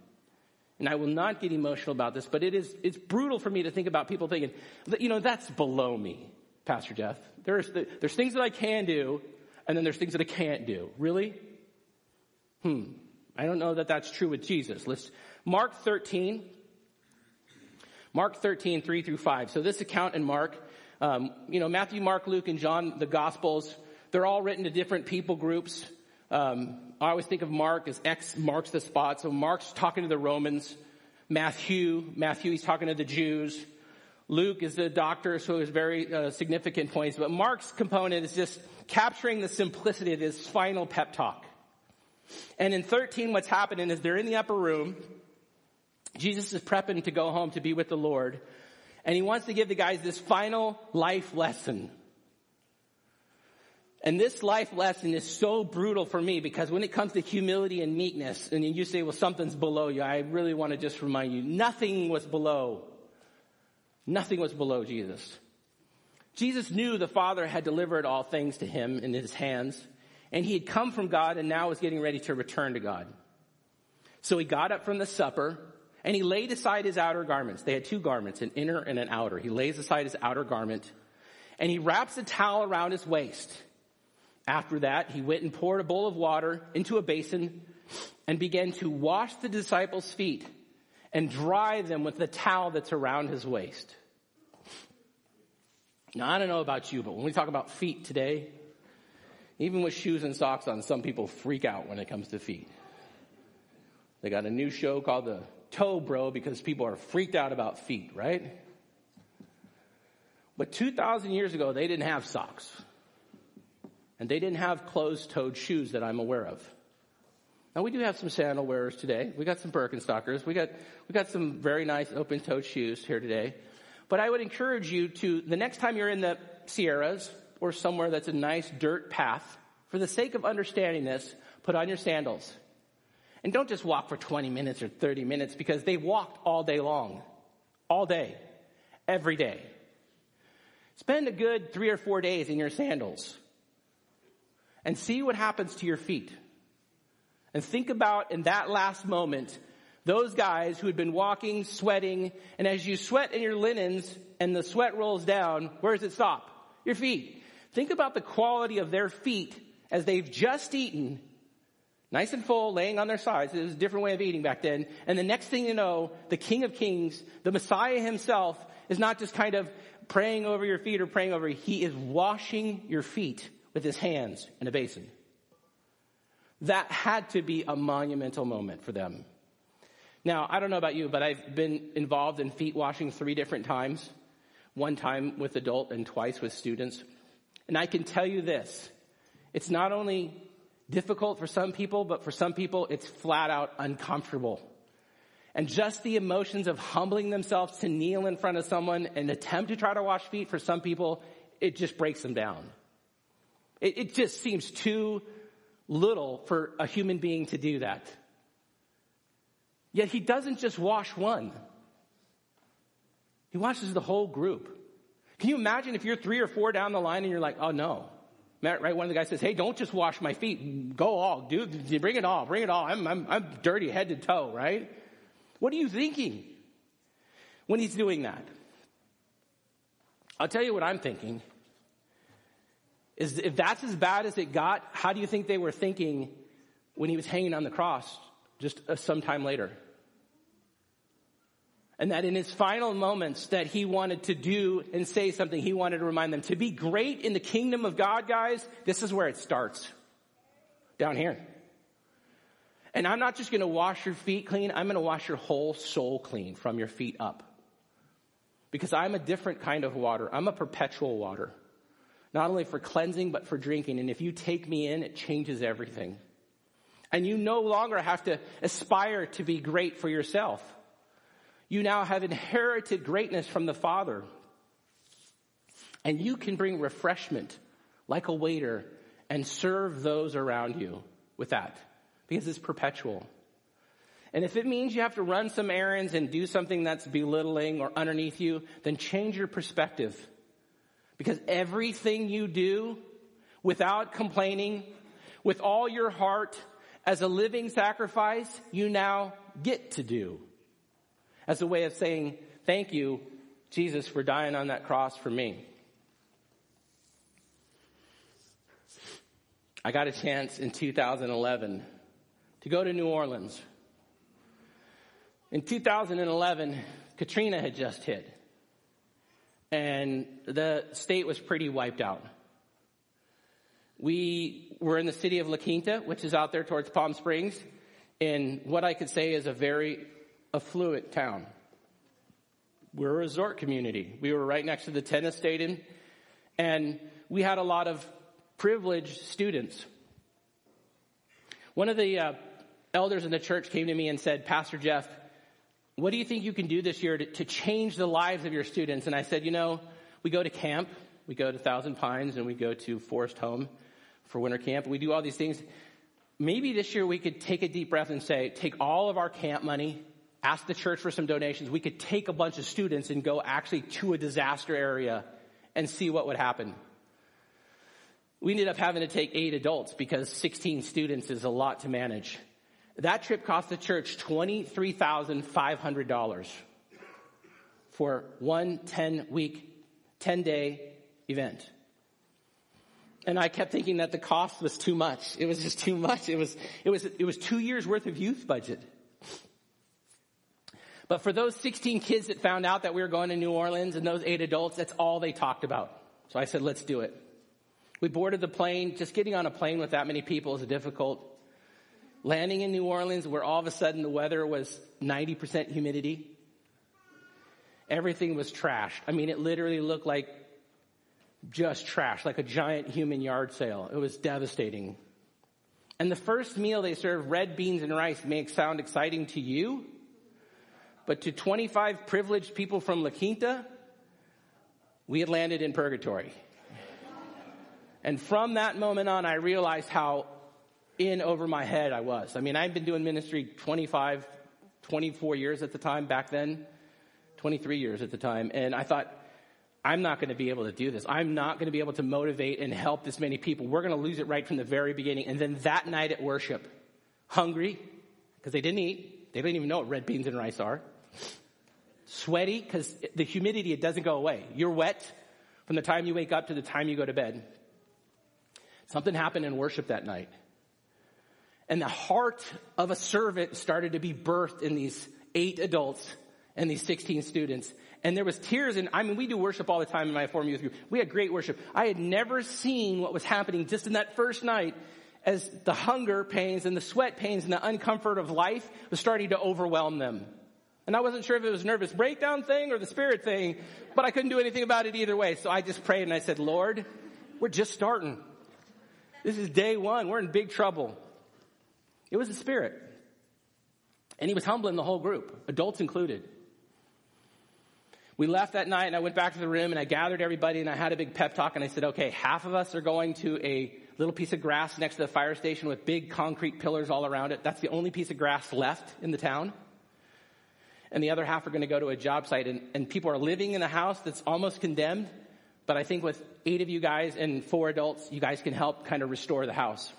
Speaker 1: And I will not get emotional about this, but it is, it's brutal for me to think about people thinking, you know, that's below me, Pastor Jeff. There's, there's things that I can do, and then there's things that I can't do. Really? Hmm. I don't know that that's true with Jesus. Let's, Mark 13, Mark 13, 3 through 5. So this account in Mark, um, you know, Matthew, Mark, Luke, and John, the Gospels, they're all written to different people groups. Um, I always think of Mark as X marks the spot. So Mark's talking to the Romans. Matthew, Matthew, he's talking to the Jews. Luke is the doctor, so there's very uh, significant points. But Mark's component is just capturing the simplicity of his final pep talk. And in 13, what's happening is they're in the upper room. Jesus is prepping to go home to be with the Lord. And he wants to give the guys this final life lesson. And this life lesson is so brutal for me because when it comes to humility and meekness, and you say, well, something's below you, I really want to just remind you, nothing was below. Nothing was below Jesus. Jesus knew the Father had delivered all things to him in his hands, And he had come from God and now was getting ready to return to God. So he got up from the supper and he laid aside his outer garments. They had two garments, an inner and an outer. He lays aside his outer garment and he wraps a towel around his waist. After that, he went and poured a bowl of water into a basin and began to wash the disciples' feet and dry them with the towel that's around his waist. Now, I don't know about you, but when we talk about feet today, even with shoes and socks on, some people freak out when it comes to feet. They got a new show called the Toe Bro because people are freaked out about feet, right? But 2,000 years ago, they didn't have socks. And they didn't have closed toed shoes that I'm aware of. Now we do have some sandal wearers today. We got some Birkenstockers. We got, we got some very nice open toed shoes here today. But I would encourage you to, the next time you're in the Sierras or somewhere that's a nice dirt path, for the sake of understanding this, put on your sandals. And don't just walk for 20 minutes or 30 minutes because they walked all day long. All day. Every day. Spend a good three or four days in your sandals and see what happens to your feet. And think about in that last moment, those guys who had been walking, sweating, and as you sweat in your linens and the sweat rolls down, where does it stop? Your feet. Think about the quality of their feet as they've just eaten, nice and full, laying on their sides. It was a different way of eating back then. And the next thing you know, the King of Kings, the Messiah himself, is not just kind of praying over your feet or praying over, he is washing your feet with his hands in a basin. That had to be a monumental moment for them. Now, I don't know about you, but I've been involved in feet washing three different times. One time with adult and twice with students. And I can tell you this. It's not only difficult for some people, but for some people, it's flat out uncomfortable. And just the emotions of humbling themselves to kneel in front of someone and attempt to try to wash feet for some people, it just breaks them down. It, it just seems too little for a human being to do that. Yet he doesn't just wash one. He washes the whole group. Can you imagine if you're three or four down the line and you're like, oh no. Right? One of the guys says, hey, don't just wash my feet. Go all. Dude, bring it all. Bring it all. I'm, I'm, I'm dirty head to toe, right? What are you thinking when he's doing that? I'll tell you what I'm thinking is if that's as bad as it got, how do you think they were thinking when he was hanging on the cross just uh, some time later? And that in his final moments that he wanted to do and say something, he wanted to remind them to be great in the kingdom of God, guys, this is where it starts. Down here. And I'm not just going to wash your feet clean, I'm going to wash your whole soul clean from your feet up. Because I'm a different kind of water. I'm a perpetual water not only for cleansing, but for drinking. And if you take me in, it changes everything. And you no longer have to aspire to be great for yourself. You now have inherited greatness from the Father. And you can bring refreshment like a waiter and serve those around you with that because it's perpetual. And if it means you have to run some errands and do something that's belittling or underneath you, then change your perspective because everything you do without complaining, with all your heart, as a living sacrifice, you now get to do. As a way of saying, thank you, Jesus, for dying on that cross for me. I got a chance in 2011 to go to New Orleans. In 2011, Katrina had just hit and the state was pretty wiped out. We were in the city of La Quinta, which is out there towards Palm Springs, in what I could say is a very affluent town. We're a resort community. We were right next to the tennis stadium, and we had a lot of privileged students. One of the uh, elders in the church came to me and said, Pastor Jeff, what do you think you can do this year to, to, change the lives of your students? And I said, you know, we go to camp, we go to Thousand Pines, and we go to Forest Home for winter camp. We do all these things. Maybe this year we could take a deep breath and say, take all of our camp money, ask the church for some donations. We could take a bunch of students and go actually to a disaster area and see what would happen. we ended up having to take eight adults because 16 students is a lot to manage. That trip cost the church $23,500 for one 10 week, 10 day event. And I kept thinking that the cost was too much. It was just too much. It was, it was, it was two years worth of youth budget. But for those 16 kids that found out that we were going to New Orleans and those eight adults, that's all they talked about. So I said, let's do it. We boarded the plane. Just getting on a plane with that many people is difficult. Landing in New Orleans where all of a sudden the weather was 90% humidity. Everything was trashed. I mean, it literally looked like just trash, like a giant human yard sale. It was devastating. And the first meal they served, red beans and rice, may sound exciting to you, but to 25 privileged people from La Quinta, we had landed in purgatory. and from that moment on, I realized how in over my head I was. I mean, I'd been doing ministry 25, 24 years at the time back then, 23 years at the time, and I thought, I'm not going to be able to do this. I'm not going to be able to motivate and help this many people. We're going to lose it right from the very beginning. And then that night at worship, hungry, because they didn't eat. They didn't even know what red beans and rice are. Sweaty, because the humidity, it doesn't go away. You're wet from the time you wake up to the time you go to bed. Something happened in worship that night. And the heart of a servant started to be birthed in these eight adults and these 16 students. And there was tears and I mean, we do worship all the time in my former youth group. We had great worship. I had never seen what was happening just in that first night as the hunger pains and the sweat pains and the uncomfort of life was starting to overwhelm them. And I wasn't sure if it was a nervous breakdown thing or the spirit thing, but I couldn't do anything about it either way. So I just prayed and I said, Lord, we're just starting. This is day one. We're in big trouble. It was the spirit. And he was humbling the whole group, adults included. We left that night and I went back to the room and I gathered everybody and I had a big pep talk and I said, okay, half of us are going to a little piece of grass next to the fire station with big concrete pillars all around it. That's the only piece of grass left in the town. And the other half are going to go to a job site and, and people are living in a house that's almost condemned. But I think with eight of you guys and four adults, you guys can help kind of restore the house.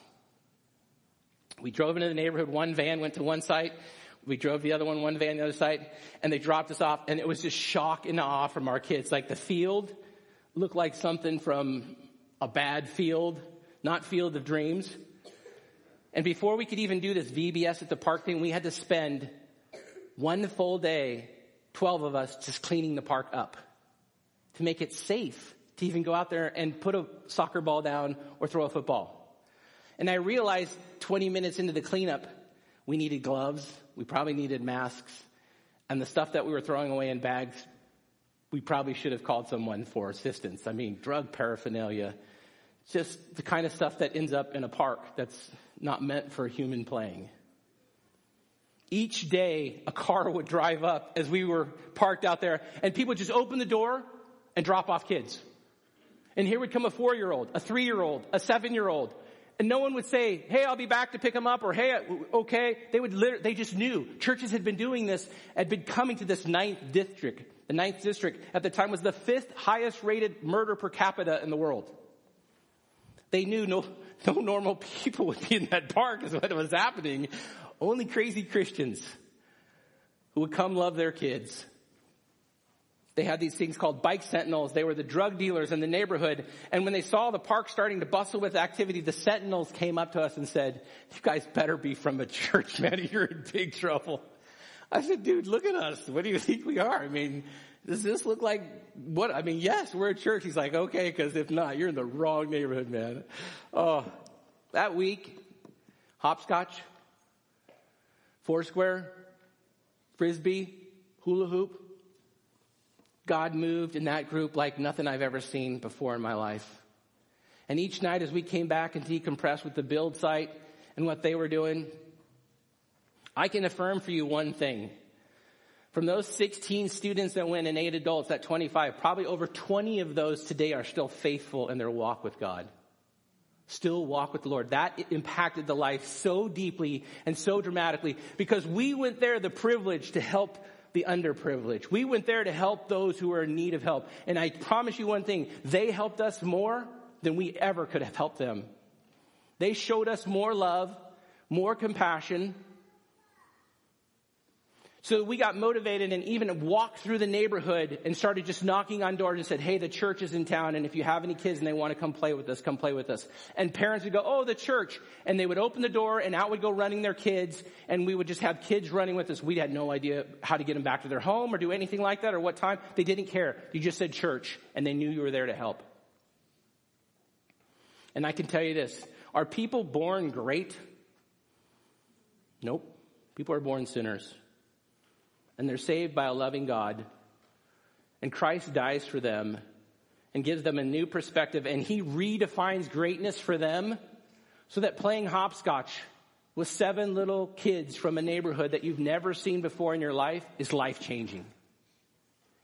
Speaker 1: We drove into the neighborhood. One van went to one site we drove the other one, one van the other site, and they dropped us off, and it was just shock and awe from our kids. Like the field looked like something from a bad field, not Field of Dreams. And before we could even do this VBS at the park thing, we had to spend one full day, 12 of us, just cleaning the park up to make it safe to even go out there and put a soccer ball down or throw a football. And I realized 20 minutes into the cleanup, we needed gloves. We probably needed masks. And the stuff that we were throwing away in bags, we probably should have called someone for assistance. I mean, drug paraphernalia, just the kind of stuff that ends up in a park that's not meant for human playing. Each day, a car *laughs* would drive up as we were parked out there, and people would just open the door and drop off kids. And here would come a four year old, a three year old, a seven year old, and no one would say, hey, I'll be back to pick them up or hey, okay. They would literally, they just knew. Churches had been doing this, had been coming to this ninth district. The ninth district at the time was the fifth highest rated murder per capita in the world. They knew no, *laughs* no normal people would be in that park is what was happening. Only crazy Christians who would come love their kids they had these things called bike sentinels. They were the drug dealers in the neighborhood. And when they saw the park starting to bustle with activity, the sentinels came up to us and said, you guys better be from a *laughs* church, man. You're in big trouble. I said, dude, look at us. What do you think we are? I mean, does this look like what? I mean, yes, we're a church. He's like, okay, because if not, you're in the wrong neighborhood, man. Oh, that week, hopscotch, foursquare, frisbee, hula hoop, God moved in that group like nothing I've ever seen before in my life. And each night as we came back and decompressed with the build site and what they were doing, I can affirm for you one thing. From those 16 students that went and eight adults, that 25, probably over 20 of those today are still faithful in their walk with God. Still walk with the Lord. That impacted the life so deeply and so dramatically because we went there the privilege to help the underprivileged. We went there to help those who are in need of help. And I promise you one thing, they helped us more than we ever could have helped them. They showed us more love, more compassion, so we got motivated and even walked through the neighborhood and started just knocking on doors and said, hey, the church is in town and if you have any kids and they want to come play with us, come play with us. And parents would go, oh, the church. And they would open the door and out would go running their kids and we would just have kids running with us. We had no idea how to get them back to their home or do anything like that or what time. They didn't care. You just said church and they knew you were there to help. And I can tell you this, are people born great? Nope. People are born sinners and they're saved by a loving God. And Christ dies for them and gives them a new perspective and he redefines greatness for them so that playing hopscotch with seven little kids from a neighborhood that you've never seen before in your life is life changing.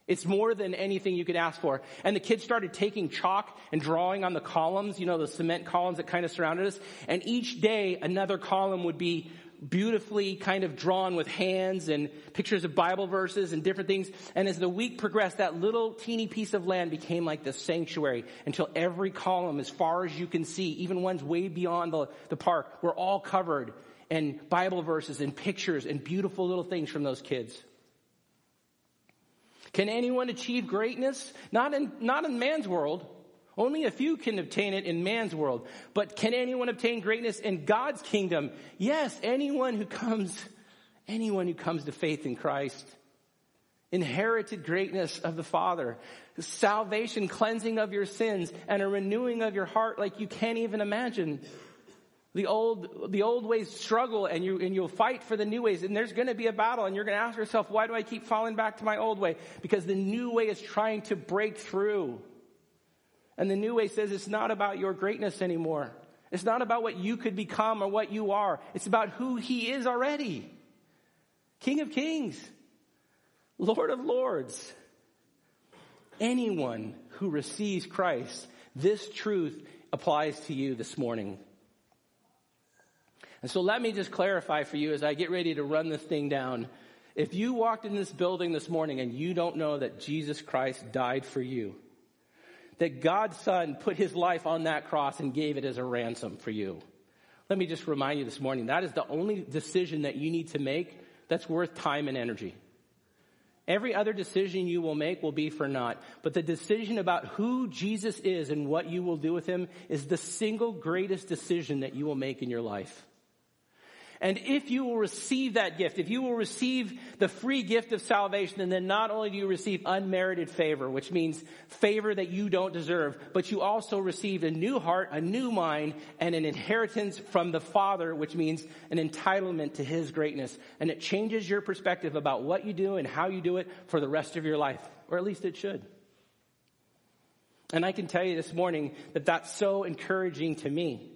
Speaker 1: It's more than anything you could ask for. And the kids started taking chalk and drawing on the columns, you know, the cement columns that kind of surrounded us. And each day another column would be beautifully kind of drawn with hands and pictures of Bible verses and different things. And as the week progressed, that little teeny piece of land became like the sanctuary until every column, as far as you can see, even ones way beyond the, the park, were all covered in Bible verses and pictures and beautiful little things from those kids. Can anyone achieve greatness? Not in, not in man's world. Only a few can obtain it in man's world. But can anyone obtain greatness in God's kingdom? Yes, anyone who comes, anyone who comes to faith in Christ. Inherited greatness of the Father. Salvation, cleansing of your sins, and a renewing of your heart like you can't even imagine. The old, the old ways struggle and you, and you'll fight for the new ways and there's gonna be a battle and you're gonna ask yourself, why do I keep falling back to my old way? Because the new way is trying to break through. And the New Way says it's not about your greatness anymore. It's not about what you could become or what you are. It's about who He is already. King of Kings. Lord of Lords. Anyone who receives Christ, this truth applies to you this morning. And so let me just clarify for you as I get ready to run this thing down. If you walked in this building this morning and you don't know that Jesus Christ died for you, that God's son put his life on that cross and gave it as a ransom for you. Let me just remind you this morning, that is the only decision that you need to make that's worth time and energy. Every other decision you will make will be for naught. But the decision about who Jesus is and what you will do with him is the single greatest decision that you will make in your life. And if you will receive that gift, if you will receive the free gift of salvation, and then not only do you receive unmerited favor, which means favor that you don't deserve, but you also receive a new heart, a new mind, and an inheritance from the Father, which means an entitlement to His greatness. And it changes your perspective about what you do and how you do it for the rest of your life. Or at least it should. And I can tell you this morning that that's so encouraging to me.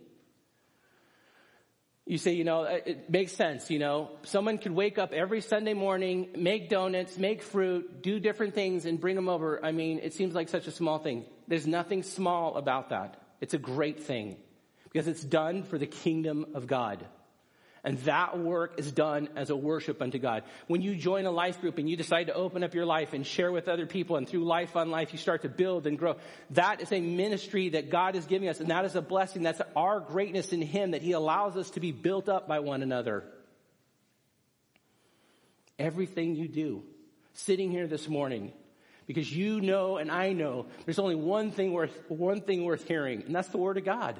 Speaker 1: You say, you know, it makes sense, you know. Someone could wake up every Sunday morning, make donuts, make fruit, do different things and bring them over. I mean, it seems like such a small thing. There's nothing small about that. It's a great thing because it's done for the kingdom of God. And that work is done as a worship unto God. When you join a life group and you decide to open up your life and share with other people and through life on life you start to build and grow, that is a ministry that God is giving us and that is a blessing. That's our greatness in Him that He allows us to be built up by one another. Everything you do, sitting here this morning, because you know and I know there's only one thing worth, one thing worth hearing, and that's the Word of God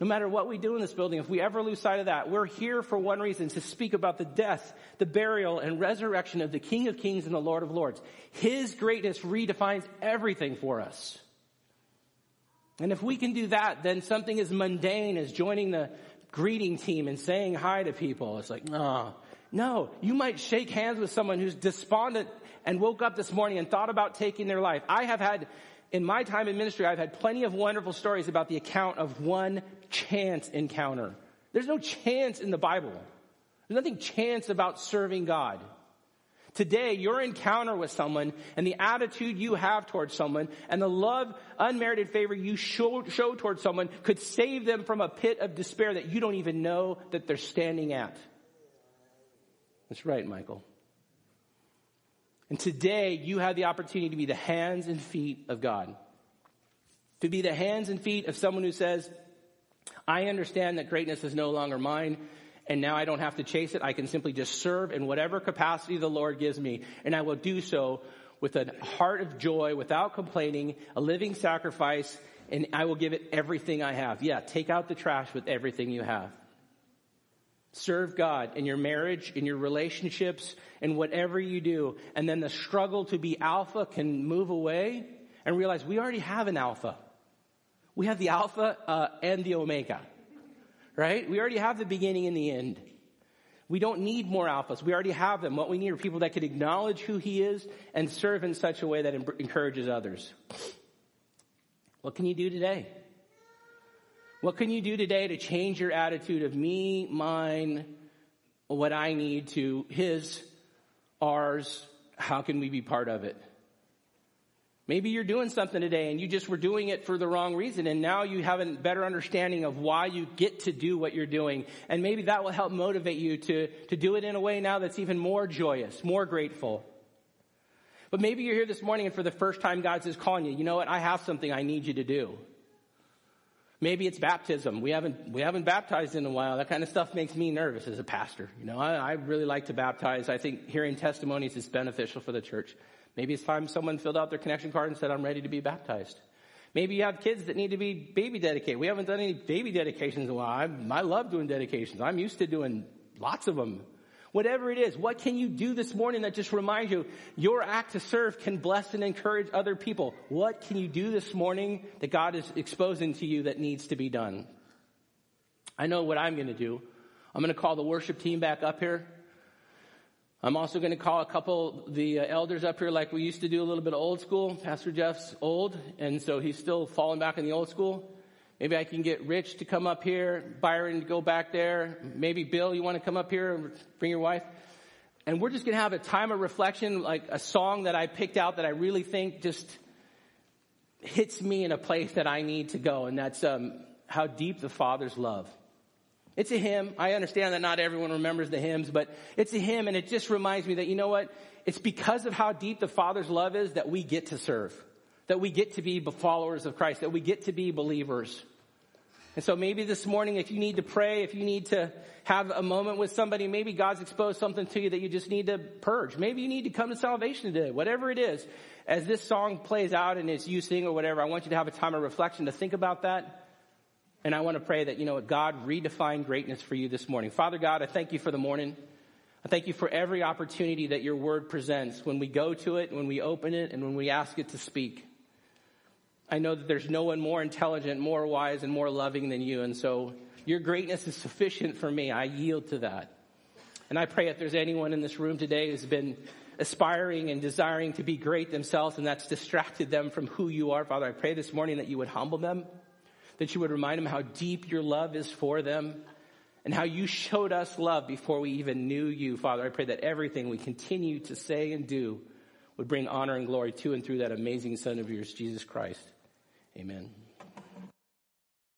Speaker 1: no matter what we do in this building, if we ever lose sight of that, we're here for one reason, to speak about the death, the burial, and resurrection of the King of Kings and the Lord of Lords. His greatness redefines everything for us. And if we can do that, then something as mundane as joining the greeting team and saying hi to people, it's like, oh, no, you might shake hands with someone who's despondent and woke up this morning and thought about taking their life. I have had in my time in ministry, I've had plenty of wonderful stories about the account of one chance encounter. There's no chance in the Bible. There's nothing chance about serving God. Today, your encounter with someone and the attitude you have towards someone and the love, unmerited favor you show, show towards someone could save them from a pit of despair that you don't even know that they're standing at. That's right, Michael. And today, you have the opportunity to be the hands and feet of God. To be the hands and feet of someone who says, I understand that greatness is no longer mine and now I don't have to chase it. I can simply just serve in whatever capacity the Lord gives me and I will do so with a heart of joy, without complaining, a living sacrifice, and I will give it everything I have. Yeah, take out the trash with everything you have. Serve God in your marriage, in your relationships, in whatever you do. And then the struggle to be alpha can move away and realize we already have an alpha. We have the alpha uh, and the omega, right? We already have the beginning and the end. We don't need more alphas. We already have them. What we need are people that can acknowledge who he is and serve in such a way that encourages others. What can you do today? What can you do today to change your attitude of me, mine, what I need to his, ours? How can we be part of it? Maybe you're doing something today and you just were doing it for the wrong reason and now you have a better understanding of why you get to do what you're doing. And maybe that will help motivate you to, to do it in a way now that's even more joyous, more grateful. But maybe you're here this morning and for the first time God says calling you, you know what, I have something I need you to do. Maybe it's baptism. We haven't, we haven't baptized in a while. That kind of stuff makes me nervous as a pastor. You know, I, I really like to baptize. I think hearing testimonies is beneficial for the church. Maybe it's time someone filled out their connection card and said, I'm ready to be baptized. Maybe you have kids that need to be baby dedicated. We haven't done any baby dedications in a while. I, I love doing dedications. I'm used to doing lots of them. Whatever it is, what can you do this morning that just reminds you your act to serve can bless and encourage other people? What can you do this morning that God is exposing to you that needs to be done? I know what I'm going to do. I'm going to call the worship team back up here. I'm also going to call a couple the elders up here like we used to do a little bit of old school. Pastor Jeff's old, and so he's still falling back in the old school. Maybe I can get Rich to come up here, Byron to go back there. Maybe Bill, you want to come up here and bring your wife? And we're just going to have a time of reflection, like a song that I picked out that I really think just hits me in a place that I need to go, and that's um, how deep the Father's love. It's a hymn. I understand that not everyone remembers the hymns, but it's a hymn and it just reminds me that, you know what? It's because of how deep the Father's love is that we get to serve, that we get to be followers of Christ, that we get to be believers. And so maybe this morning, if you need to pray, if you need to have a moment with somebody, maybe God's exposed something to you that you just need to purge. Maybe you need to come to salvation today, whatever it is. As this song plays out and it's you sing or whatever, I want you to have a time of reflection to think about that and I want to pray that, you know, God redefine greatness for you this morning. Father God, I thank you for the morning. I thank you for every opportunity that your word presents when we go to it, when we open it, and when we ask it to speak. I know that there's no one more intelligent, more wise, and more loving than you. And so your greatness is sufficient for me. I yield to that. And I pray if there's anyone in this room today who's been aspiring and desiring to be great themselves and that's distracted them from who you are, Father, I pray this morning that you would humble them that you would remind them how deep your love is for them and how you showed us love before we even knew you. Father, I pray that everything we continue to say and do would bring honor and glory to and through that amazing Son of yours, Jesus Christ. Amen.